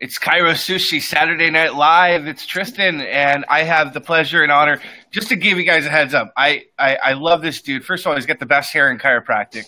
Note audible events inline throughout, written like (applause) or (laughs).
It's Chiro Sushi Saturday Night Live. It's Tristan, and I have the pleasure and honor just to give you guys a heads up. I I, I love this dude. First of all, he's got the best hair in chiropractic.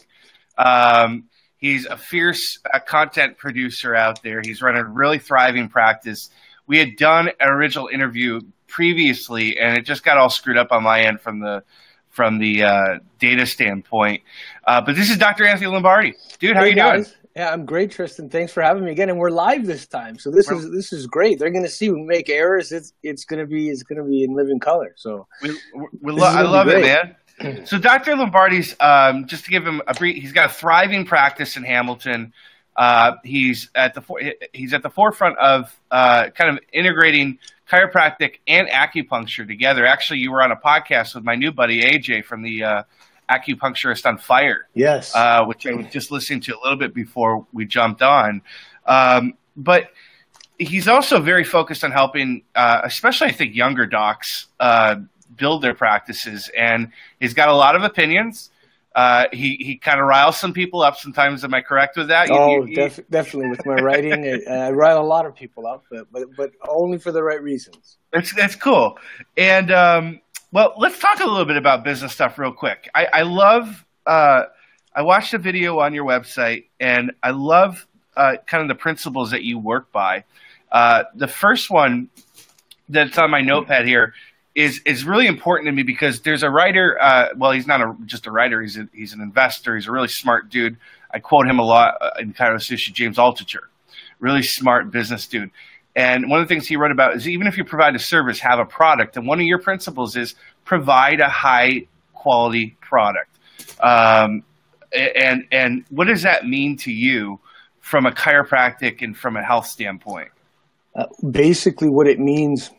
Um, he's a fierce uh, content producer out there. He's running a really thriving practice. We had done an original interview previously, and it just got all screwed up on my end from the from the uh, data standpoint. Uh, but this is Dr. Anthony Lombardi, dude. How hey you guys. doing? Yeah, I'm great, Tristan. Thanks for having me again, and we're live this time, so this well, is this is great. They're going to see we make errors. It's it's going to be it's going to be in living color. So we, we lo- I love it, man. So Dr. Lombardi's um, just to give him a brief. He's got a thriving practice in Hamilton. Uh, he's at the for- he's at the forefront of uh, kind of integrating chiropractic and acupuncture together. Actually, you were on a podcast with my new buddy AJ from the uh, acupuncturist on fire. Yes. Uh, which I was just listening to a little bit before we jumped on. Um, but he's also very focused on helping, uh, especially I think younger docs, uh, build their practices. And he's got a lot of opinions. Uh, he he kind of riles some people up sometimes. Am I correct with that? Oh, you, you, def- definitely. With my writing, I, I, rile a lot of people up, but, but but only for the right reasons. That's that's cool. And um, well, let's talk a little bit about business stuff real quick. I, I love. Uh, I watched a video on your website, and I love uh, kind of the principles that you work by. Uh, the first one that's on my notepad here is is really important to me because there's a writer. Uh, well, he's not a, just a writer; he's a, he's an investor. He's a really smart dude. I quote him a lot uh, in Chiro Sushi. James Altucher, really smart business dude. And one of the things he wrote about is even if you provide a service, have a product. And one of your principles is provide a high quality product. Um, and and what does that mean to you from a chiropractic and from a health standpoint? Uh, basically, what it means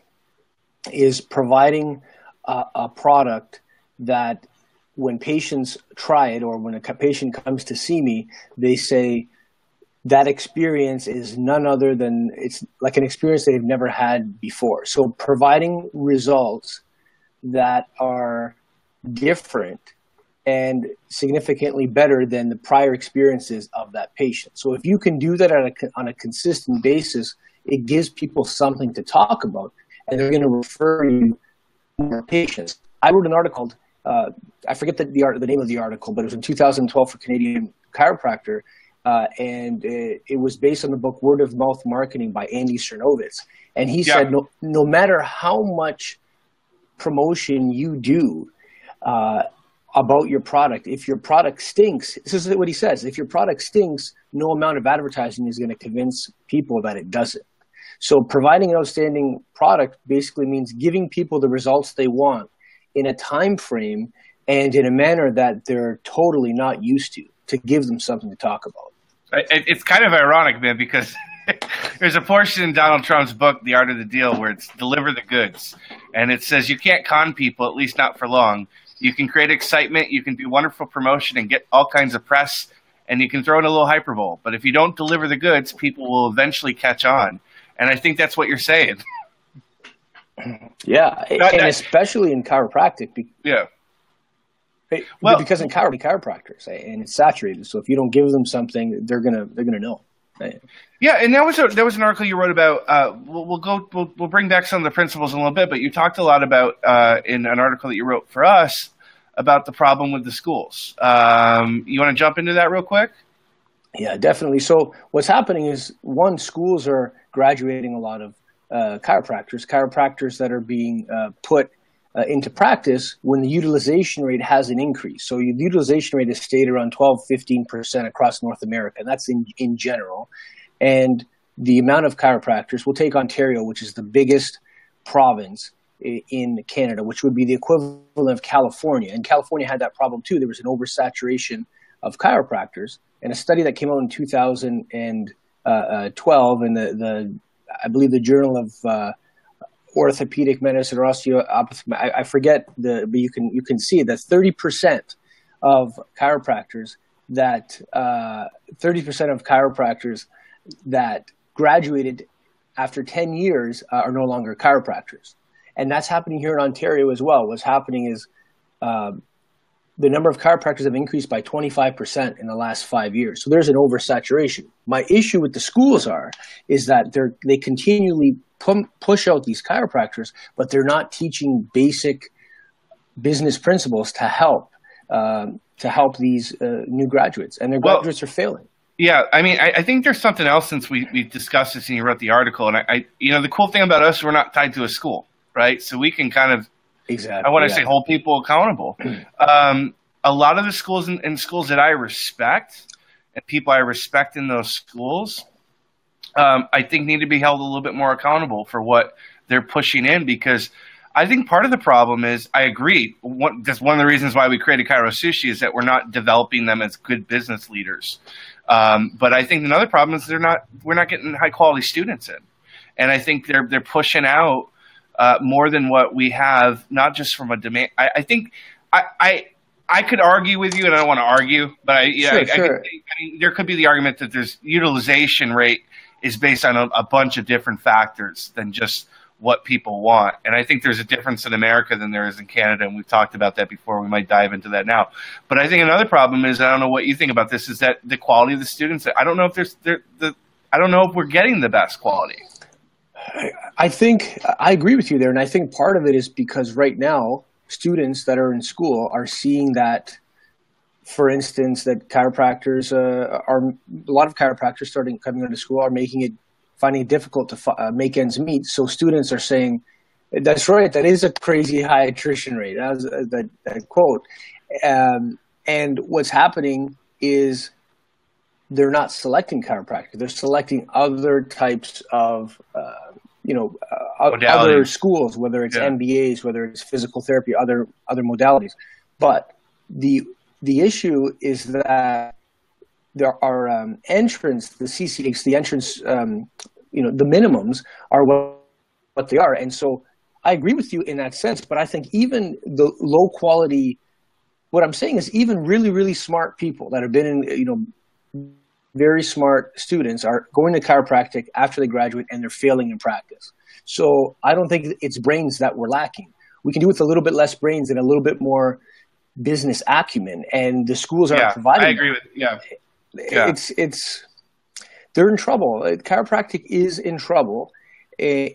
is providing a, a product that when patients try it or when a patient comes to see me, they say, that experience is none other than it's like an experience they've never had before. So providing results that are different and significantly better than the prior experiences of that patient. So if you can do that on a, on a consistent basis, it gives people something to talk about and they're going to refer you more patients. I wrote an article, uh, I forget the, the, the, name of the article, but it was in 2012 for Canadian Chiropractor uh, and it, it, was based on the book Word of Mouth Marketing by Andy Sernovitz. And he yeah. said, no, no matter how much promotion you do uh, about your product, if your product stinks, this is what he says: if your product stinks, no amount of advertising is going to convince people that it doesn't. So, providing an outstanding product basically means giving people the results they want in a time frame and in a manner that they're totally not used to, to give them something to talk about it's kind of ironic, man, because (laughs) there's a portion in Donald Trump's book, The Art of the Deal, where it's deliver the goods. And it says you can't con people, at least not for long. You can create excitement, you can do wonderful promotion and get all kinds of press, and you can throw in a little hyperbole. But if you don't deliver the goods, people will eventually catch on. And I think that's what you're saying. Yeah, and especially in chiropractic. Yeah well, because in chiro- chiropractors and it's saturated, so if you don't give them something, they're gonna they're gonna know. Yeah, and that was a, that was an article you wrote about. Uh, we'll, we'll, go we'll, we'll bring back some of the principles in a little bit, but you talked a lot about uh, in an article that you wrote for us about the problem with the schools. Um, you want to jump into that real quick? Yeah, definitely. So what's happening is one schools are graduating a lot of uh, chiropractors, chiropractors that are being uh, put uh, into practice when the utilization rate hasn't increased. So the utilization rate has stayed around 12, 15% across North America. And That's in, in general. And the amount of chiropractors, we'll take Ontario, which is the biggest province in Canada, which would be the equivalent of California. And California had that problem too. There was an oversaturation of chiropractors. And a study that came out in 2012 in the, the I believe the Journal of uh, orthopedic medicine or osteopathy. I, I, forget the, but you can you can see that thirty percent of chiropractors that uh, thirty uh, percent of chiropractors that graduated after ten years uh, are no longer chiropractors, and that's happening here in Ontario as well. What's happening is um, the number of chiropractors have increased by 25% in the last five years. So there's an oversaturation. My issue with the schools are is that they're they continually push out these chiropractors, but they're not teaching basic business principles to help um, to help these uh, new graduates, and their graduates are failing. Yeah, I mean, I, I, think there's something else since we we discussed this and you wrote the article, and I, I, you know, the cool thing about us, we're not tied to a school, right? So we can kind of exactly. I want to yeah. say hold people accountable. (clears throat) um, a lot of the schools and schools that I respect and people I respect in those schools, um, I think need to be held a little bit more accountable for what they're pushing in because I think part of the problem is I agree. One, that's one of the reasons why we created Chiro Sushi is that we're not developing them as good business leaders. Um, but I think another problem is they're not we're not getting high quality students in, and I think they're they're pushing out uh, more than what we have, not just from a demand. I, I think I, I I could argue with you, and I don't want to argue, but I, yeah, sure, I, sure. I, could, I mean, there could be the argument that there's utilization rate is based on a, a bunch of different factors than just what people want. And I think there's a difference in America than there is in Canada, and we've talked about that before. We might dive into that now. But I think another problem is I don't know what you think about this is that the quality of the students. I don't know if there's there, the I don't know if we're getting the best quality. I think I agree with you there, and I think part of it is because right now students that are in school are seeing that. For instance, that chiropractors uh, are a lot of chiropractors starting coming into school are making it finding it difficult to uh, make ends meet. So students are saying, "That's right. That is a crazy high attrition rate." That, was, uh, that, that quote. Um, and what's happening is they're not selecting chiropractic; they're selecting other types of, uh, you know, uh, other schools, whether it's yeah. MBAs, whether it's physical therapy, other other modalities. But the the issue is that there are um, entrance, the CCH, the entrance um, you know the minimums are what, what they are and so i agree with you in that sense but i think even the low quality what i'm saying is even really really smart people that have been in you know very smart students are going to chiropractic after they graduate and they're failing in practice so i don't think it's brains that we're lacking we can do with a little bit less brains and a little bit more business acumen and the schools aren't yeah, providing i agree with yeah. yeah it's it's they're in trouble. Uh, chiropractic is in trouble uh,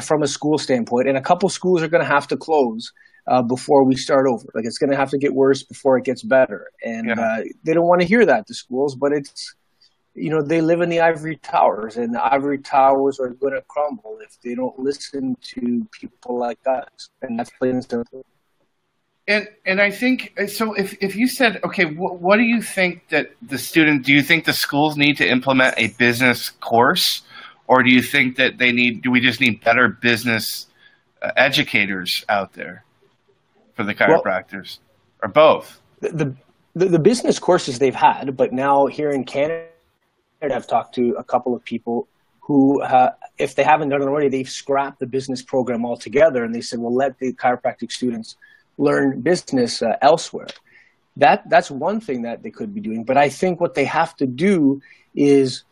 from a school standpoint, and a couple schools are going to have to close uh, before we start over. Like it's going to have to get worse before it gets better, and yeah. uh, they don't want to hear that the schools, but it's you know they live in the ivory towers, and the ivory towers are going to crumble if they don't listen to people like us, and that's plain and simple. And and I think so. If if you said okay, wh- what do you think that the student? Do you think the schools need to implement a business course, or do you think that they need? Do we just need better business uh, educators out there for the chiropractors, well, or both? The, the the business courses they've had, but now here in Canada, I've talked to a couple of people who, uh, if they haven't done it already, they've scrapped the business program altogether, and they said, "Well, let the chiropractic students." learn business uh, elsewhere. That that's one thing that they could be doing. But I think what they have to do is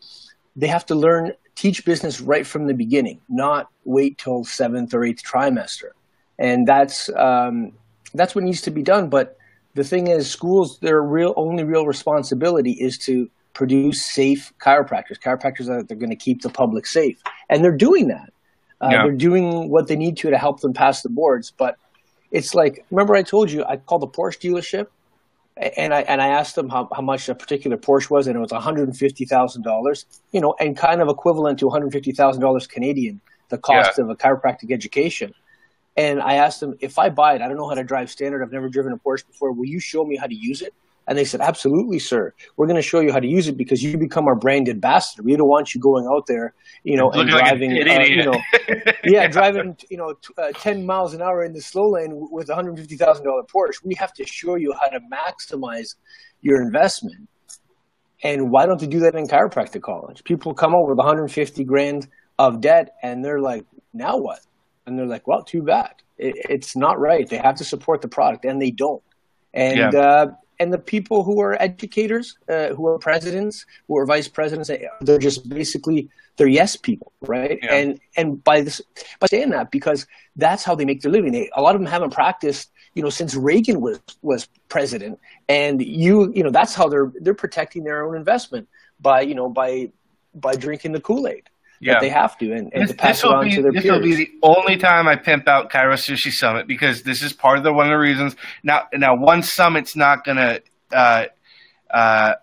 they have to learn teach business right from the beginning, not wait till seventh or eighth trimester. And that's um, that's what needs to be done. But the thing is, schools their real only real responsibility is to produce safe chiropractors, chiropractors that they're going to keep the public safe, and they're doing that. Uh, yeah. They're doing what they need to to help them pass the boards, but it's like remember I told you I called the Porsche dealership and I and I asked them how, how much a particular Porsche was and it was one hundred and fifty thousand dollars, you know, and kind of equivalent to one hundred fifty thousand dollars Canadian, the cost yeah. of a chiropractic education. And I asked them if I buy it, I don't know how to drive standard. I've never driven a Porsche before. Will you show me how to use it? And they said, absolutely, sir. We're going to show you how to use it because you become our brand ambassador. We don't want you going out there, you know, and driving, uh, you know, (laughs) yeah, driving, you know, t- uh, 10 miles an hour in the slow lane with a $150,000 Porsche. We have to show you how to maximize your investment. And why don't they do that in chiropractic college? People come over with 150 grand of debt and they're like, now what? And they're like, well, too bad. It, it's not right. They have to support the product and they don't. And, yeah. uh, and the people who are educators, uh, who are presidents, who are vice presidents, they're just basically they're yes people, right? Yeah. And and by this by saying that because that's how they make their living. They, a lot of them haven't practiced. you know, since Reagan was was president. And you, you know, that's how they're they're protecting their own investment by, you know, by by drinking the Kool Aid. Yeah. That they have to, and, and this, to pass it on be, to their this peers. This will be the only time I pimp out Chiro Sushi Summit because this is part of the one of the reasons. Now, now one summit's not gonna. Uh, uh,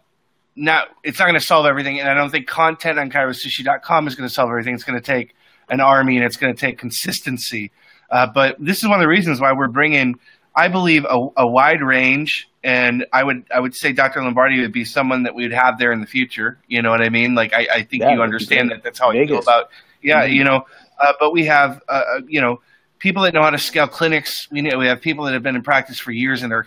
now it's not going to solve everything, and I don't think content on ChiroSushi.com is going to solve everything. It's going to take an army, and it's going to take consistency. Uh, but this is one of the reasons why we're bringing, I believe, a, a, wide range. And I would I would say Dr. Lombardi would be someone that we would have there in the future. You know what I mean? Like I, I think you understand that. That's how Vegas. I feel about. Yeah, mm-hmm. you know. Uh, but we have uh, uh, you know people that know how to scale clinics. We know we have people that have been in practice for years and are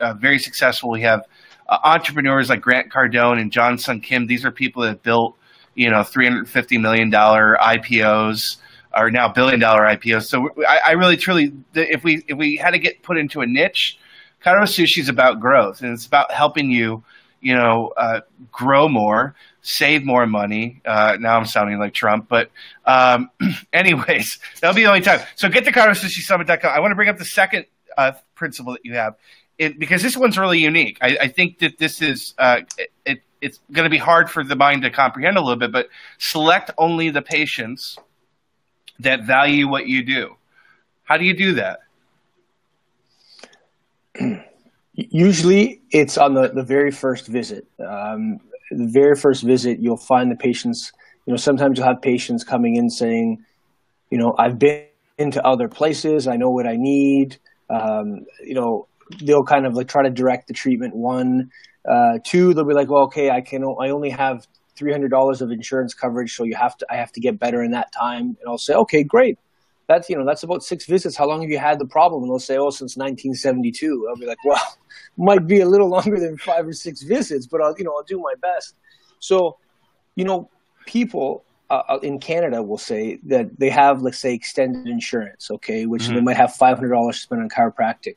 uh, very successful. We have uh, entrepreneurs like Grant Cardone and John Sun Kim. These are people that have built, you know, three hundred fifty million dollar IPOs or now billion dollar IPOs. So I, I, really truly, if we if we had to get put into a niche, Chiro Sushi is about growth and it's about helping you, you know, uh, grow more, save more money. Uh, now I'm sounding like Trump, but um, (clears throat) anyways, that'll be the only time. So get to ChiroSushiSummit.com. I want to bring up the second uh, principle that you have, it, because this one's really unique. I, I think that this is uh, it, it's going to be hard for the mind to comprehend a little bit, but select only the patients that value what you do. How do you do that? Usually, it's on the, the very first visit. Um, the very first visit, you'll find the patients. You know, sometimes you'll have patients coming in saying, you know, I've been into other places. I know what I need. Um, you know, they'll kind of like try to direct the treatment. One, uh, two, they'll be like, well, okay, I can, I only have three hundred dollars of insurance coverage, so you have to, I have to get better in that time. And I'll say, okay, great. That's you know, that's about six visits. How long have you had the problem? And they'll say, oh, since 1972. I'll be like, well, (laughs) might be a little longer than five or six visits, but I'll, you know, I'll do my best. So, you know, people uh, uh in Canada will say that they have, let's say, extended insurance, okay, which mm-hmm. they might have five hundred dollars to spend on chiropractic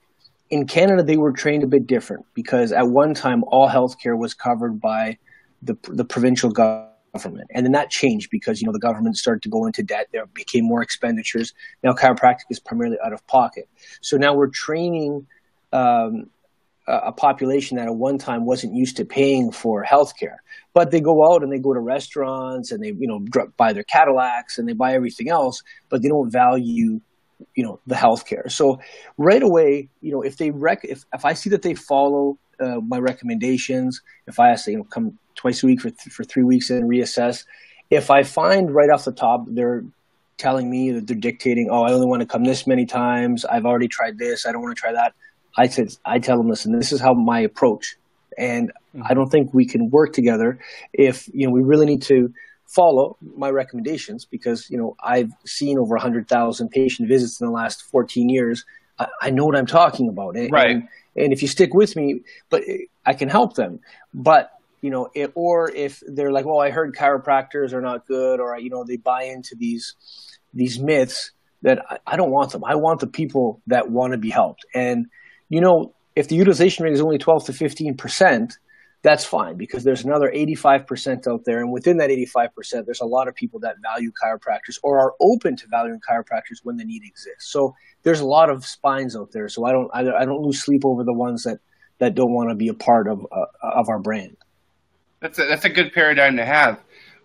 in Canada, they were trained a bit different because at one time all healthcare was covered by the the provincial government, and then that changed because you know the government started to go into debt. There became more expenditures. Now chiropractic is primarily out of pocket. So now we're training um, a population that at one time wasn't used to paying for healthcare, but they go out and they go to restaurants and they you know buy their Cadillacs and they buy everything else, but they don't value you know the healthcare. So right away, you know, if they rec- if if I see that they follow uh, my recommendations, if I ask, you know, come twice a week for th- for three weeks and reassess, if I find right off the top they're telling me that they're dictating, oh, I only want to come this many times. I've already tried this. I don't want to try that. I said, I tell them, listen, this is how my approach, and mm-hmm. I don't think we can work together if you know we really need to follow my recommendations because you know I've seen over 100,000 patient visits in the last 14 years. I, I know what I'm talking about, and, right? And, and, if you stick with me, but I can help them. But you know, it, or if they're like, "Well, I heard chiropractors are not good," or you know, they buy into these these myths that I, I don't want them. I want the people that want to be helped. And you know, if the utilization rate is only 12 to 15 percent, that's fine because there's another 85% out there. And within that 85%, there's a lot of people that value chiropractors or are open to valuing chiropractors when the need exists. So there's a lot of spines out there. So I don't, I, I don't lose sleep over the ones that, that don't want to be a part of, uh, of our brand. That's a, that's a good paradigm to have.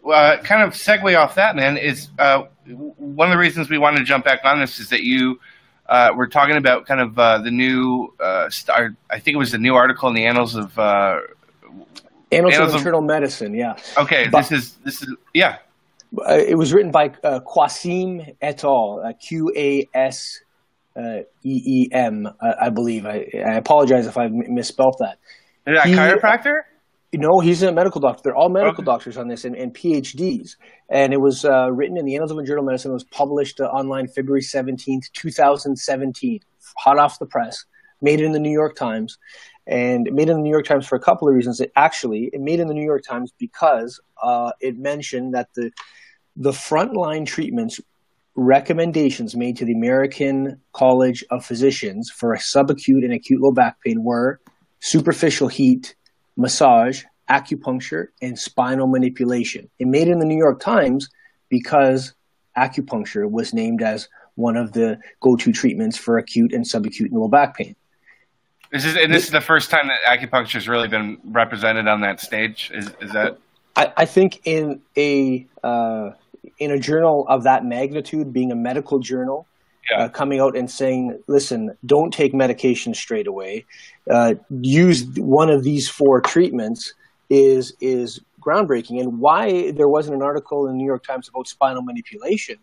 Uh, kind of segue off that, man, is uh, one of the reasons we wanted to jump back on this is that you uh, we're talking about kind of uh, the new uh, star. I think it was the new article in the Annals of uh, Annals, of Internal Medicine, yeah. Okay, but, this is this is yeah. Uh, it was written by uh, Qaseem et al. Uh, Q A S uh, E E M, uh, I believe. I, I, apologize if I misspelled that. Is that he, chiropractor? No, he's a medical doctor. They're all medical okay. doctors on this and, and, PhDs. And it was uh, written in the Annals of Internal Medicine. It was published online February 17th, 2017, hot off the press, made it in the New York Times and it made in the New York Times for a couple of reasons. It actually it made in the New York Times because uh, it mentioned that the the frontline treatments recommendations made to the American College of Physicians for subacute and acute low back pain were superficial heat, massage, acupuncture, and spinal manipulation. It made in the New York Times because acupuncture was named as one of the go-to treatments for acute and subacute low back pain. This is and this is the first time that acupuncture has really been represented on that stage. Is is that? I, I think in a uh, in a journal of that magnitude, being a medical journal, yeah. uh, coming out and saying, "Listen, don't take medication straight away. Uh, use one of these four treatments." Is is groundbreaking, and why there wasn't an article in the New York Times about spinal manipulation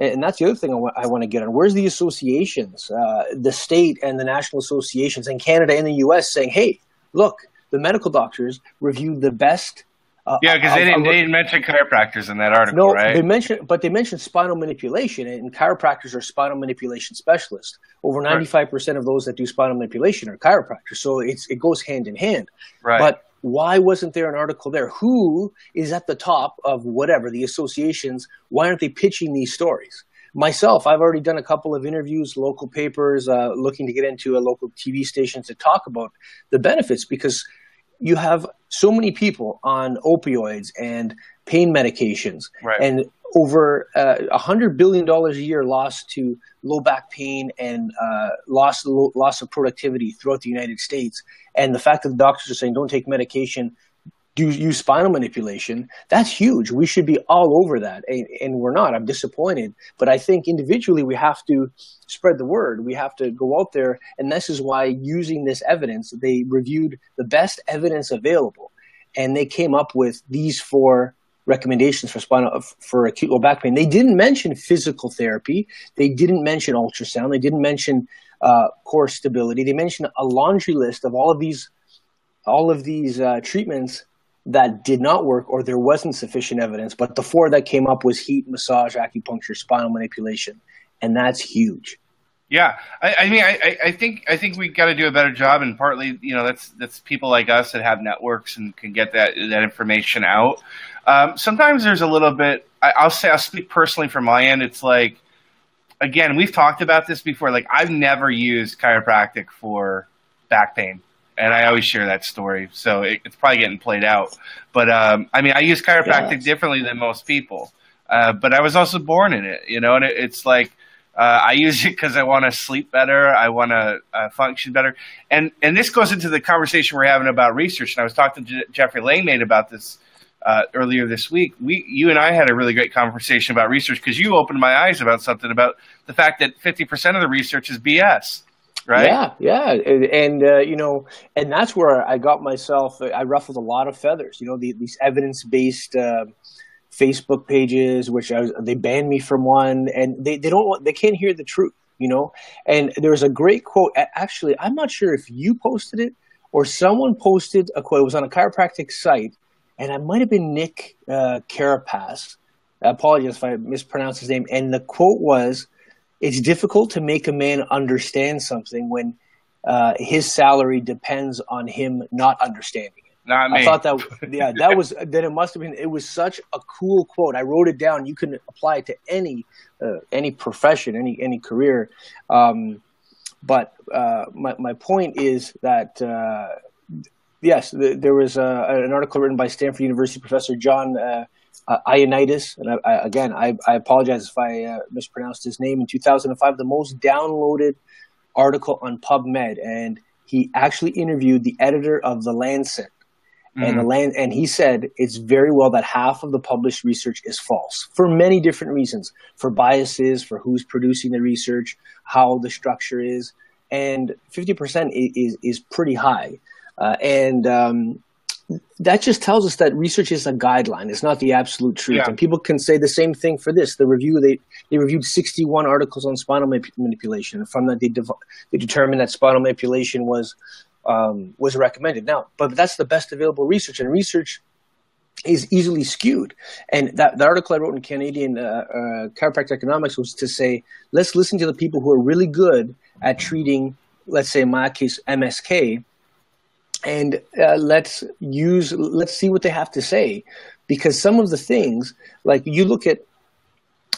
and that's the other thing I, w- I want to get on. Where's the associations, uh, the state and the national associations in Canada and the U.S. saying, "Hey, look, the medical doctors reviewed the best." Uh, yeah, because they didn't, they didn't mention chiropractors in that article, no, right? they mentioned, but they mentioned spinal manipulation, and chiropractors are spinal manipulation specialists. Over ninety five percent of those that do spinal manipulation are chiropractors, so it's it goes hand in hand. Right. But why wasn't there an article there? Who is at the top of whatever the associations? Why aren't they pitching these stories? Myself, I've already done a couple of interviews, local papers, uh, looking to get into a local TV station to talk about the benefits because you have so many people on opioids and pain medications right. and over uh, a hundred billion dollars a year lost to low back pain and uh, loss loss of productivity throughout the United States. And the fact that the doctors are saying don't take medication, do use spinal manipulation, that's huge. We should be all over that, and, and we're not. I'm disappointed, but I think individually we have to spread the word. We have to go out there, and this is why using this evidence, they reviewed the best evidence available, and they came up with these four recommendations for spinal for acute low back pain. They didn't mention physical therapy. They didn't mention ultrasound. They didn't mention uh, core stability. They mentioned a laundry list of all of these all of these uh, treatments that did not work or there wasn't sufficient evidence. But the four that came up was heat, massage, acupuncture, spinal manipulation, and that's huge. Yeah, I, I mean, I, I think I think we got to do a better job, and partly, you know, that's that's people like us that have networks and can get that that information out. Um, sometimes there's a little bit. I, will say I'll speak personally from my end. It's like, again, we've talked about this before. Like I've never used chiropractic for back pain, and I always share that story. So it, it's probably getting played out. But um, I mean, I use chiropractic yes. differently than most people. Uh, but I was also born in it, you know, and it, it's like uh, I use it because I want to sleep better. I want to uh, function better. And and this goes into the conversation we're having about research. And I was talking to Jeffrey Langmaid about this uh, earlier this week. We, you and I had a really great conversation about research because you opened my eyes about something about the fact that 50% of the research is BS. Right? Yeah, yeah, and, and uh, you know, and that's where I got myself. I ruffled a lot of feathers. You know, the, these evidence-based uh, Facebook pages, which I was, they banned me from one, and they, they don't want, they can't hear the truth, you know. And there was a great quote. Actually, I'm not sure if you posted it or someone posted a quote. It was on a chiropractic site, and it might have been Nick uh, Carapace. I apologize if I mispronounced his name. And the quote was, "It's difficult to make a man understand something when uh, his salary depends on him not understanding." Not me. I thought that, (laughs) yeah, that was, then it must have been, it was such a cool quote. I wrote it down. You can apply it to any, uh, any profession, any, any career. Um, but uh, my, my point is that, uh, yes, the, there was a, an article written by Stanford University professor John uh, uh, Ioannidis. And I, I, again, I, I, apologize if I uh, mispronounced his name. In 2005, the most downloaded article on PubMed. And he actually interviewed the editor of The Lancet Mm-hmm. And the land, and he said it's very well that half of the published research is false for many different reasons, for biases, for who's producing the research, how the structure is, and fifty percent is is pretty high, uh, and um, that just tells us that research is a guideline; it's not the absolute truth. Yeah. And people can say the same thing for this. The review they they reviewed sixty one articles on spinal manipulation, and from that they, de- they determined that spinal manipulation was um, was recommended. Now, but that's the best available research, and research is easily skewed. And that the article I wrote in Canadian uh, uh, Chiropractic Economics was to say, let's listen to the people who are really good at treating, let's say in my case, MSK, and uh, let's use, let's see what they have to say, because some of the things, like you look at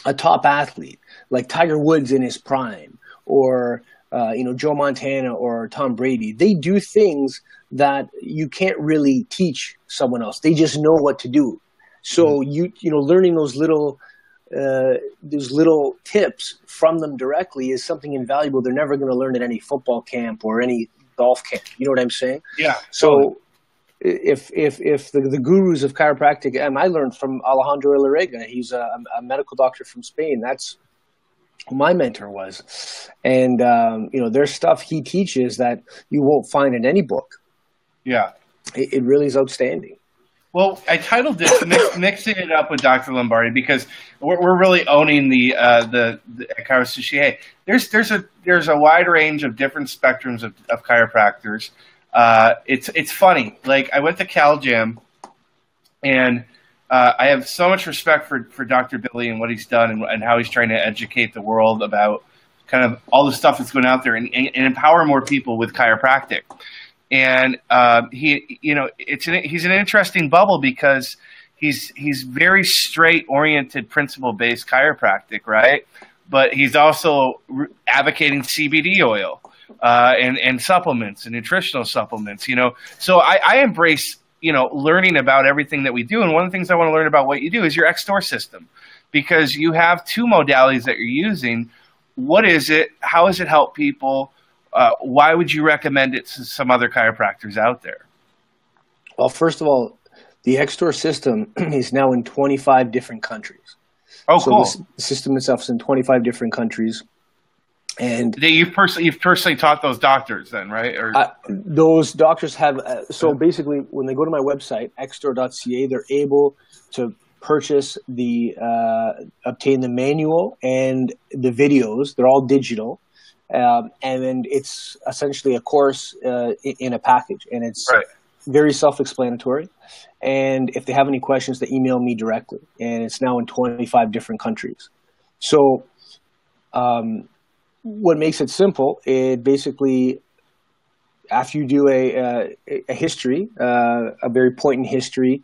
a top athlete, like Tiger Woods in his prime, or uh, you know, Joe Montana or Tom Brady, they do things that you can't really teach someone else. They just know what to do. So mm-hmm. you you know, learning those little uh, those little tips from them directly is something invaluable. They're never going to learn at any football camp or any golf camp. You know what I'm saying? Yeah. So if if if the, the gurus of chiropractic, and I learned from Alejandro Elorriaga, he's a, a medical doctor from Spain. That's my mentor was, and um, you know, there's stuff he teaches that you won't find in any book. Yeah, it, it really is outstanding. Well, I titled this mix, (laughs) "Mixing It Up with Dr. Lombardi" because we're, we're really owning the uh, the, the. Hey, there's there's a there's a wide range of different spectrums of, of chiropractors. Uh, it's it's funny. Like I went to Cal Jam, and uh, I have so much respect for for Dr. Billy and what he's done and, and, how he's trying to educate the world about kind of all the stuff that's going out there and, and, and empower more people with chiropractic and uh, he, you know, it's an, he's an interesting bubble because he's he's very straight oriented, principle based chiropractic, right? But he's also advocating CBD oil uh, and and supplements and nutritional supplements. You know, so I, I embrace you know learning about everything that we do. And one of the things I want to learn about what you do is your XTOR system because you have two modalities that you're using. What is it? How does it help people? uh, why would you recommend it to some other chiropractors out there? Well, first of all, the XTOR system (clears throat) is now in 25 different countries. Oh, so cool. The system itself is in 25 different countries. And you've personally you've personally taught those doctors then, right? Or uh, those doctors have. Uh, so basically, when they go to my website xtor.ca, they're able to purchase the uh, obtain the manual and the videos. They're all digital, um, and then it's essentially a course uh, in a package, and it's right. very self-explanatory. And if they have any questions, they email me directly, and it's now in 25 different countries. So, um, what makes it simple? It basically, after you do a, a, a history, uh, a very point in history,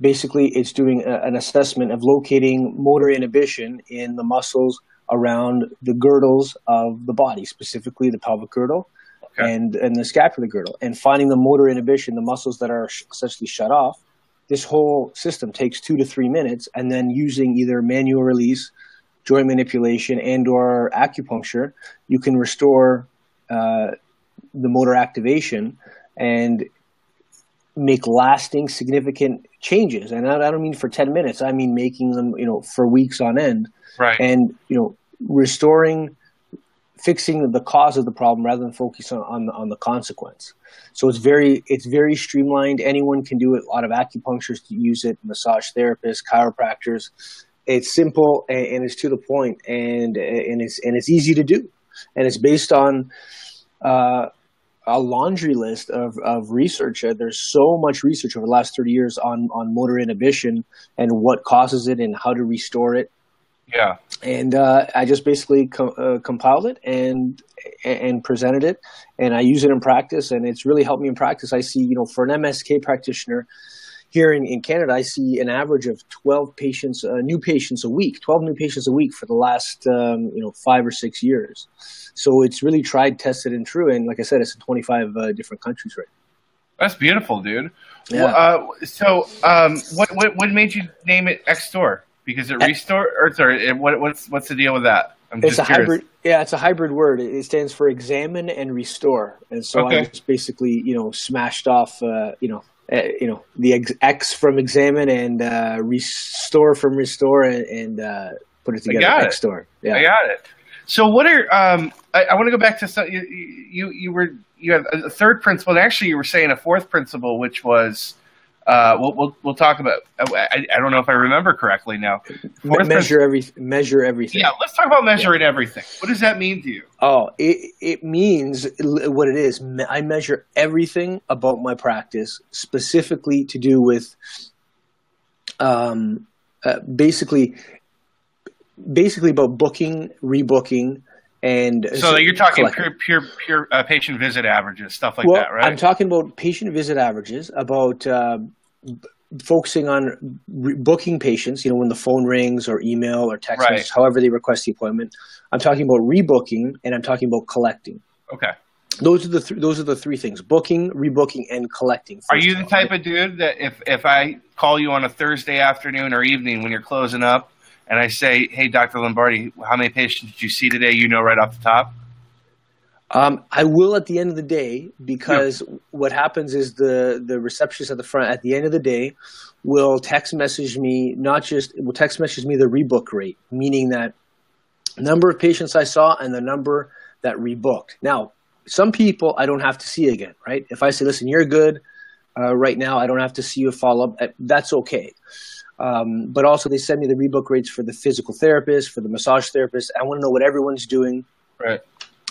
basically it's doing a, an assessment of locating motor inhibition in the muscles around the girdles of the body, specifically the pelvic girdle okay. and, and the scapular girdle, and finding the motor inhibition, the muscles that are essentially shut off. This whole system takes two to three minutes, and then using either manual release, joint manipulation, and/or acupuncture, you can restore uh, the motor activation and make lasting, significant changes. And I, I don't mean for ten minutes; I mean making them, you know, for weeks on end right. and you know restoring fixing the cause of the problem rather than focus on, on, on the consequence. So it's very it's very streamlined. Anyone can do it. A lot of acupuncturists use it, massage therapists, chiropractors. It's simple and, and it's to the point, and and it's and it's easy to do, and it's based on uh, a laundry list of, of research. Uh, there's so much research over the last 30 years on on motor inhibition and what causes it and how to restore it yeah. And uh, I just basically co- uh, compiled it and and presented it, and I use it in practice, and it's really helped me in practice. I see, you know, for an MSK practitioner here in, in Canada, I see an average of 12 patients, uh, new patients a week, 12 new patients a week for the last, um, you know, five or six years. So it's really tried, tested, and true. And like I said, it's in 25 uh, different countries right now. That's beautiful, dude. Yeah. Well, uh, so, um, what, what what made you name it XTOR? because it restore or sorry, what, what's what's the deal with that? I'm it's a curious. hybrid. Yeah, it's a hybrid word. It stands for examine and restore, and so okay. I just basically you know smashed off uh, you know uh, you know the ex- X from examine and uh, restore from restore and, and uh, put it together. I got Store. Yeah, I got it. So what are um, I, I want to go back to some, you, you you were you had a third principle, and actually you were saying a fourth principle, which was uh, we'll, we'll, we'll talk about. I, I don't know if I remember correctly now. Fourth measure every measure everything. Yeah, let's talk about measuring yeah. everything. What does that mean to you? Oh, it it means what it is. I measure everything about my practice, specifically to do with, um, uh, basically, basically about booking, rebooking, and so, so you're talking collecting. pure pure pure uh, patient visit averages stuff like well, that right i'm talking about patient visit averages about uh, focusing on re- booking patients, you know, when the phone rings or email or text right. message, however they request the appointment. I'm talking about rebooking and I'm talking about collecting. Okay. Those are the th- those are the three things: booking, rebooking, and collecting. Are you the type of dude that if if I call you on a Thursday afternoon or evening when you're closing up, and I say, "Hey, Doctor Lombardi, how many patients did you see today?" You know right off the top. Um, I will at the end of the day because yeah. what happens is the the receptionist at the front at the end of the day will text message me not just will text message me the rebook rate, meaning that number of patients I saw and the number that rebooked. Now, some people I don't have to see again, right? If I say, listen, you're good uh, right now, I don't have to see you follow up. Uh, that's okay. Um, but also, they send me the rebook rates for the physical therapist, for the massage therapist. I want to know what everyone's doing. Right.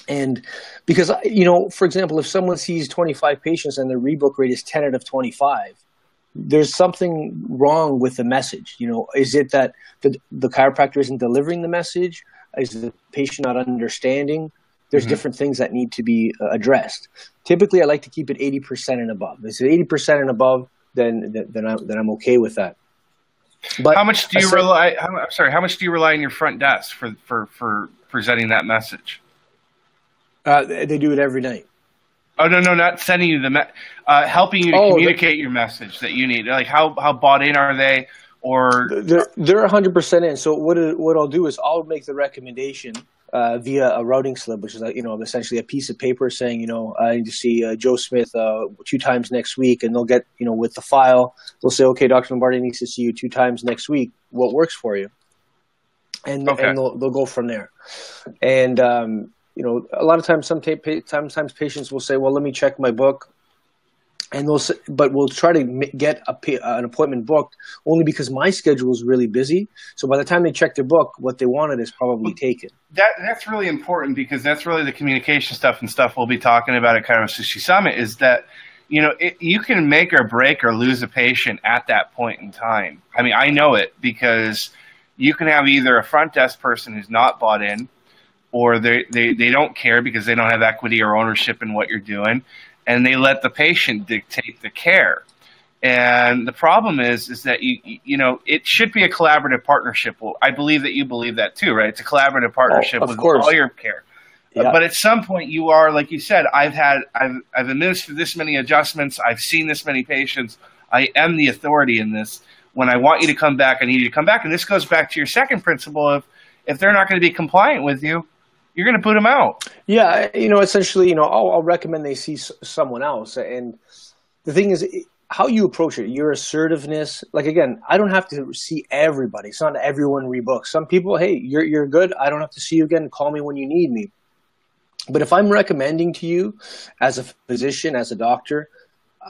And because, you know, for example, if someone sees 25 patients and their rebook rate is 10 out of 25, there's something wrong with the message. You know, is it that the, the chiropractor isn't delivering the message? Is the patient not understanding? There's mm-hmm. different things that need to be uh, addressed. Typically, I like to keep it 80% and above. If it's 80% and above, then then, I, then I'm okay with that. But how much do you rely? How, I'm sorry. How much do you rely on your front desk for for for presenting that message? Uh, they do it every night. Oh no, no, not sending you the me- uh, helping you to oh, communicate your message that you need. Like how how bought in are they? Or they're they're 100 percent in. So what what I'll do is I'll make the recommendation uh, via a routing slip, which is you know essentially a piece of paper saying you know I need to see uh, Joe Smith uh, two times next week, and they'll get you know with the file they'll say okay, Dr. Lombardi needs to see you two times next week. What works for you? And, okay. and they'll, they'll go from there. And um, you know, a lot of times, some sometimes patients will say, "Well, let me check my book," and they'll, say, but we'll try to get a, an appointment booked only because my schedule is really busy. So by the time they check their book, what they wanted is probably taken. That that's really important because that's really the communication stuff and stuff we'll be talking about at Chiro Sushi Summit. Is that you know, it, you can make or break or lose a patient at that point in time. I mean, I know it because you can have either a front desk person who's not bought in or they, they, they don't care because they don't have equity or ownership in what you're doing, and they let the patient dictate the care. And the problem is, is that you you know it should be a collaborative partnership. Well, I believe that you believe that too, right? It's a collaborative partnership oh, with course. all your care. Yeah. But at some point, you are like you said. I've had I've I've administered this many adjustments. I've seen this many patients. I am the authority in this. When I want you to come back, I need you to come back. And this goes back to your second principle of if they're not going to be compliant with you, you're going to put them out. Yeah, you know, essentially, you know, I'll, I'll recommend they see s- someone else. And the thing is, how you approach it, your assertiveness. Like again, I don't have to see everybody. It's not everyone rebooks. Some people, hey, you're you're good. I don't have to see you again. Call me when you need me. But if I'm recommending to you, as a physician, as a doctor,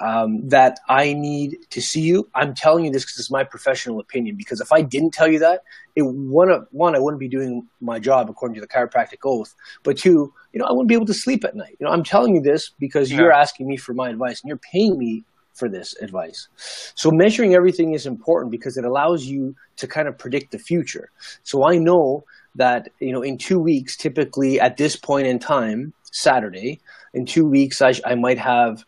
um, that I need to see you. I'm telling you this because it's my professional opinion. Because if I didn't tell you that, it one one I wouldn't be doing my job according to the chiropractic oath. But two, you know, I wouldn't be able to sleep at night. You know, I'm telling you this because yeah. you're asking me for my advice and you're paying me for this advice. So measuring everything is important because it allows you to kind of predict the future. So I know that you know in two weeks, typically at this point in time, Saturday, in two weeks I, I might have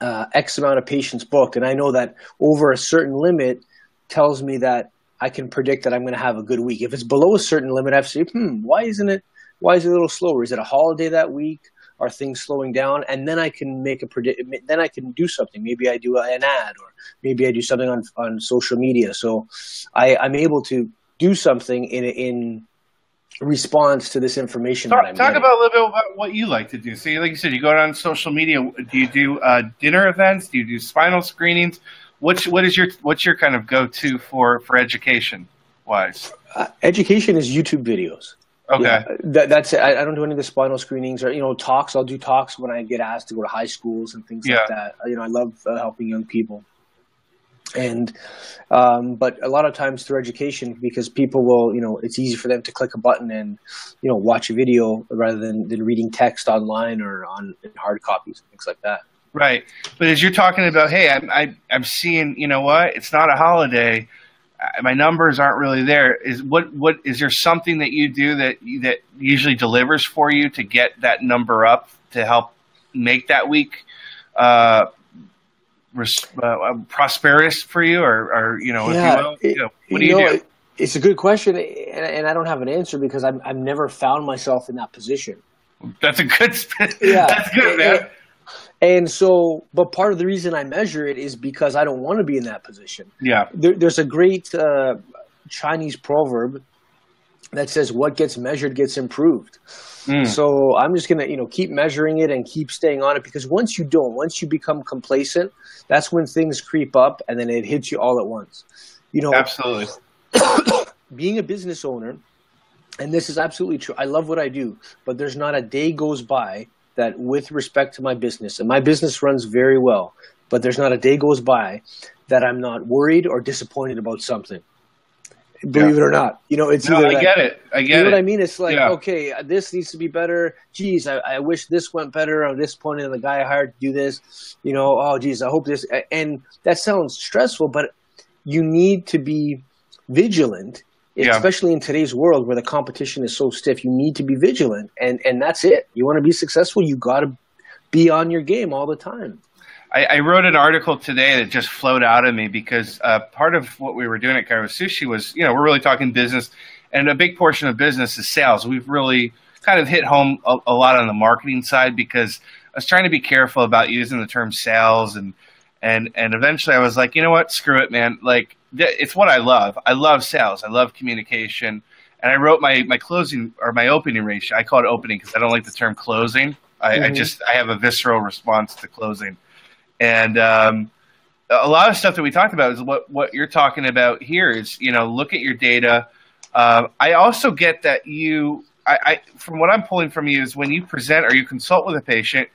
uh, X amount of patients booked, and I know that over a certain limit tells me that I can predict that I'm going to have a good week. If it's below a certain limit, I have to say, hmm, why isn't it? Why is it a little slower? Is it a holiday that week? Are things slowing down? And then I can make a predict. Then I can do something. Maybe I do an ad, or maybe I do something on on social media. So I, I'm able to do something in in response to this information. Talk, talk about a little bit about what you like to do. See, like you said, you go on social media. Do you do uh, dinner events? Do you do spinal screenings? What's what is your what's your kind of go to for for education wise? Uh, education is YouTube videos. Okay, yeah, that, that's it. I, I, don't do any of the spinal screenings or you know talks. I'll do talks when I get asked to go to high schools and things yeah. like that. You know, I love uh, helping young people and um, but a lot of times through education because people will you know it's easy for them to click a button and you know watch a video rather than, than reading text online or on hard copies and things like that. Right. But as you're talking about hey i'm I, am i am seeing you know what? It's not a holiday. My numbers aren't really there. Is what what is there something that you do that that usually delivers for you to get that number up to help make that week uh, uh, uh, prosperous for you, or, or you know, yeah, you will, you know, what do you, know, do? It's a good question, and, and, I don't have an answer because I've, I've never found myself in that position. That's a good. (laughs) Yeah, that's good, man. And, and so, but part of the reason I measure it is because I don't want to be in that position. Yeah. There, there's a great uh, Chinese proverb that says what gets measured gets improved. Mm. So I'm just gonna, you know, keep measuring it and keep staying on it because once you don't, once you become complacent, that's when things creep up and then it hits you all at once. You know, absolutely. (coughs) being a business owner, and this is absolutely true. I love what I do, but there's not a day goes by that, with respect to my business, and my business runs very well, but there's not a day goes by that I'm not worried or disappointed about something believe yeah. it or not. You know, it's no, I get it. I get you know it. what I mean? It's like, yeah. okay, this needs to be better. Geez, I, I wish this went better on this point, and the guy I hired to do this. You know, oh, geez, I hope this. And that sounds stressful, but you need to be vigilant, yeah. especially in today's world where the competition is so stiff. You need to be vigilant, and and that's it. You want to be successful, you got to be on your game all the time. I, I, wrote an article today that just flowed out of me because uh, part of what we were doing at Chiro Sushi was, you know, we're really talking business, and a big portion of business is sales. We've really kind of hit home a, a lot on the marketing side because I was trying to be careful about using the term sales and and and eventually I was like, you know what, screw it, man. Like it's what I love. I love sales. I love communication. And I wrote my my closing or my opening ratio. I call it opening because I don't like the term closing. I, mm-hmm. I just I have a visceral response to closing. And um, a lot of stuff that we talked about is what what you're talking about here is you know look at your data. Uh, I also get that you, I, I, from what I'm pulling from you is when you present or you consult with a patient,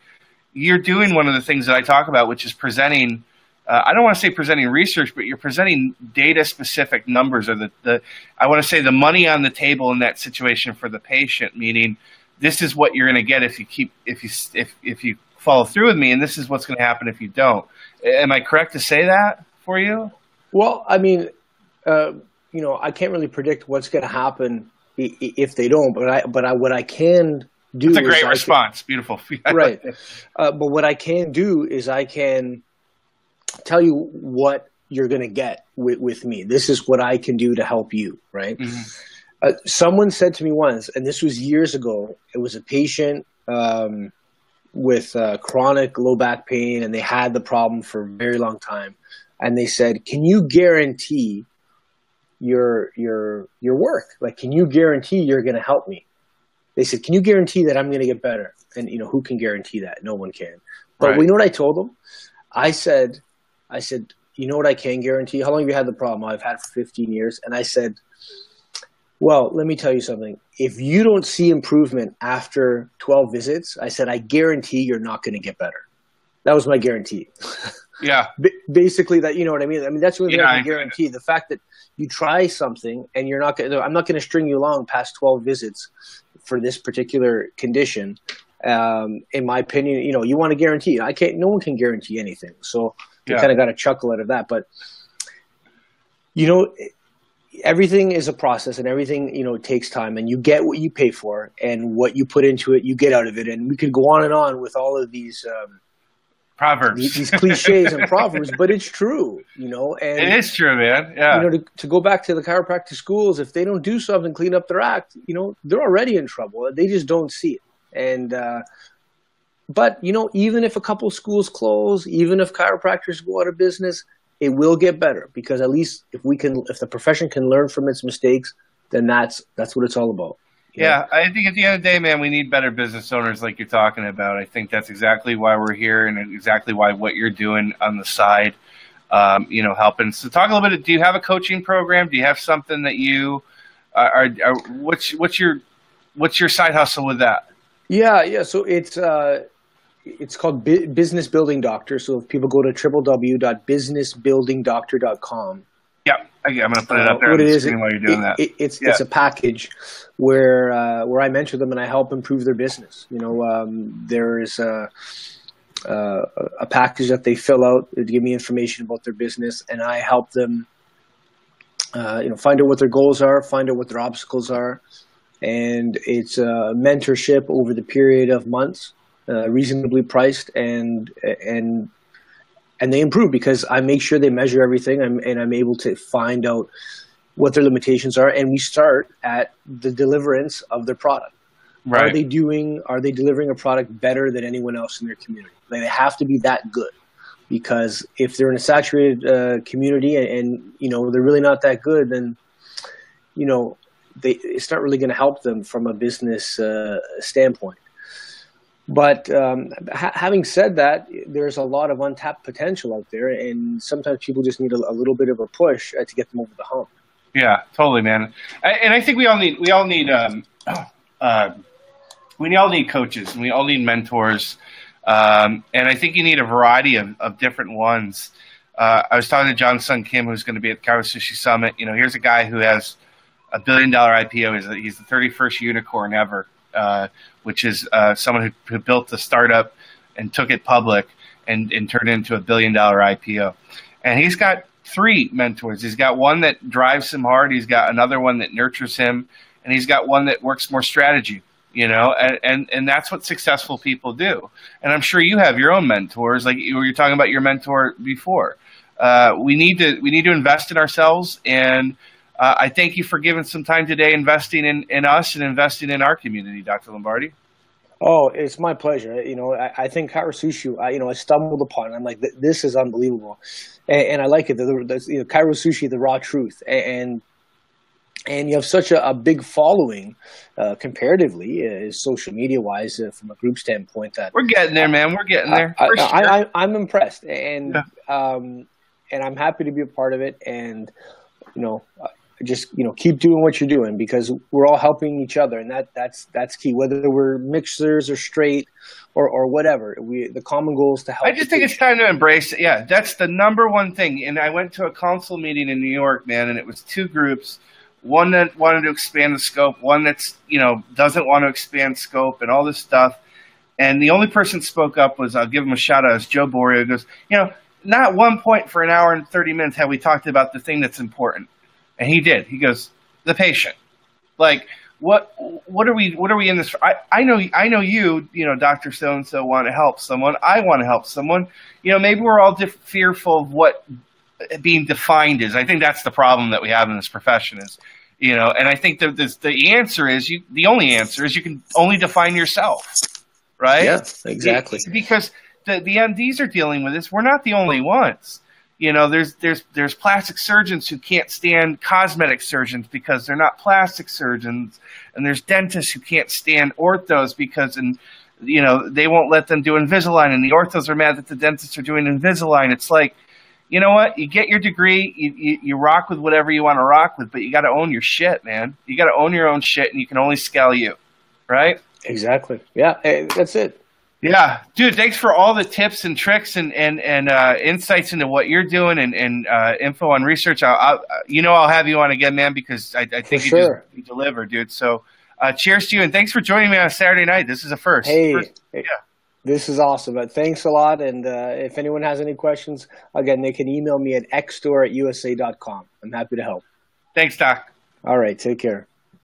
you're doing one of the things that I talk about, which is presenting. Uh, I don't want to say presenting research, but you're presenting data specific numbers or the, the I want to say the money on the table in that situation for the patient, meaning this is what you're going to get if you keep if you if if you follow through with me, and this is what's going to happen if you don't. Am I correct to say that for you? Well, I mean, uh, you know, I can't really predict what's going to happen if they don't, but I, but I, what I can do. That's a great response. Can, Beautiful. (laughs) right. Uh, but what I can do is I can tell you what you're going to get with, with me. This is what I can do to help you. Right. Mm-hmm. Uh, someone said to me once, and this was years ago. It was a patient. Um, with uh, chronic low back pain and they had the problem for a very long time. And they said can you guarantee your your your work? Like can you guarantee you're going to help me? They said can you guarantee that i'm going to get better? And you know who can guarantee that? No one can. But right. we know what i told them i said i said you know what i can guarantee? How long have you had the problem? I've had for 15 years. And i said well, let me tell you something. If you don't see improvement after 12 visits, I said, I guarantee you're not going to get better. That was my guarantee. Yeah. (laughs) basically, that, you know what I mean? I mean, that's what yeah, I guarantee. The fact that you try something and you're not going to, I'm not going to string you along past 12 visits for this particular condition. Um, in my opinion, you know, you want to guarantee. I can't, no one can guarantee anything. So you yeah. kind of got a chuckle out of that. But, you know, everything is a process and everything you know takes time and you get what you pay for and what you put into it you get out of it. And we could go on and on with all of these um, proverbs. these, these cliches and proverbs but it's true you know and it is true man. Yeah. you know to, to go back to the chiropractic schools if they don't do something clean up their act you know they're already in trouble. They just don't see it. And uh, but you know even if a couple schools close even if chiropractors go out of business it will get better because at least if we can, if the profession can learn from its mistakes, then that's that's what it's all about. Yeah, I think at the end of the day, man, we need better business owners like you're talking about. I think that's exactly why we're here, and exactly why what you're doing on the side, um, you know, helping. So, talk a little bit. Do you have a coaching program? Do you have something that you are? are, are what's what's your what's your side hustle with that? Yeah, yeah. So it's uh, it's called B- Business Building Doctor. So if people go to www.businessbuildingdoctor.com. Yeah, I'm going to put it up there uh, what it is, while you're doing it, that. It, it's yeah. it's a package where uh, where I mentor them and I help improve their business. You know, um, there is a, a, a package that they fill out to give me information about their business, and I help them. Uh, you know, find out what their goals are, find out what their obstacles are, and it's a mentorship over the period of months uh, reasonably priced, and and and they improve because I make sure they measure everything, and, and I'm able to find out what their limitations are, and we start at the deliverance of their product. Right. Are they doing? Are they delivering a product better than anyone else in their community? Like they have to be that good, because if they're in a saturated uh, community and, and, you know they're really not that good, then you know they, it's not really going to help them from a business uh, standpoint. But um, ha- having said that, there's a lot of untapped potential out there, and sometimes people just need a, a little bit of a push uh, to get them over the hump. Yeah, totally, man. I, and I think we all need we all need um, uh, we all need coaches and we all need mentors. Um, and I think you need a variety of, of different ones. Uh, I was talking to John Sun Kim, who's going to be at the Chiro Sushi Summit. You know, here's a guy who has a billion dollar IPO. He's, a, he's the 31st unicorn ever uh, which is uh, someone who, who, built the startup and took it public and, and turned it into a billion dollar IPO. And he's got three mentors. He's got one that drives him hard. He's got another one that nurtures him, and he's got one that works more strategy. You know, and and, and that's what successful people do. And I'm sure you have your own mentors, like you were talking about your mentor before. Uh, we need to we need to invest in ourselves and uh, I thank you for giving some time today investing in, in us and investing in our community, Dr. Lombardi. Oh, it's my pleasure. You know, I, I think Sushi, I, you know, I stumbled upon it. I'm like, this is unbelievable. And, and I like it. The, the, you know, Chiro Sushi, the raw truth. And, and you have such a, a big following uh, comparatively, uh, social media wise, uh, from a group standpoint. That we're getting there, man. We're getting there. I, am impressed, and yeah. um, and I'm happy to be a part of it. And you know, just you know keep doing what you're doing because we're all helping each other. And that that's that's key whether we're mixers or straight or or whatever. We the common goal is to help i just think it's time to embrace it. Yeah that's the number one thing. And i went to a council meeting in new york man and it was two groups. One that wanted to expand the scope one that's you know doesn't want to expand scope and all this stuff. And the only person spoke up was i'll give him a shout out is joe borio. Goes you know not one point for an hour and 30 minutes have we talked about the thing that's important and he did. He goes, the patient. Like, what what are we what are we in this for? I, I know I know you, you know, Dr. So and so want to help someone. I want to help someone. You know, maybe we're all diff- fearful of what being defined is. I think that's the problem that we have in this profession is, you know, and I think the the, the answer is you the only answer is you can only define yourself. Right? Yeah, exactly. It, because the the MDs are dealing with this. We're not the only ones you know there's there's there's plastic surgeons who can't stand cosmetic surgeons because they're not plastic surgeons. And there's dentists who can't stand orthos because and you know they won't let them do invisalign. And the orthos are mad that the dentists are doing invisalign. It's like you know what? You get your degree you, you, you rock with whatever you want to rock with but you got to own your shit man. You got to own your own shit and you can only scale you right? Exactly. Yeah eh, that's it yeah, dude. Thanks for all the tips and tricks and and and uh, insights into what you're doing and and uh, info on research. I'll, I'll, you know I'll have you on again, man, because I, I think you, sure. just, you deliver, dude. So, uh, cheers to you and thanks for joining me on a Saturday night. This is a first. Hey, first, yeah. This is awesome. But thanks a lot. And uh, if anyone has any questions, again, they can email me at xstore at usa.com. I'm happy to help. Thanks, Doc. All right. Take care.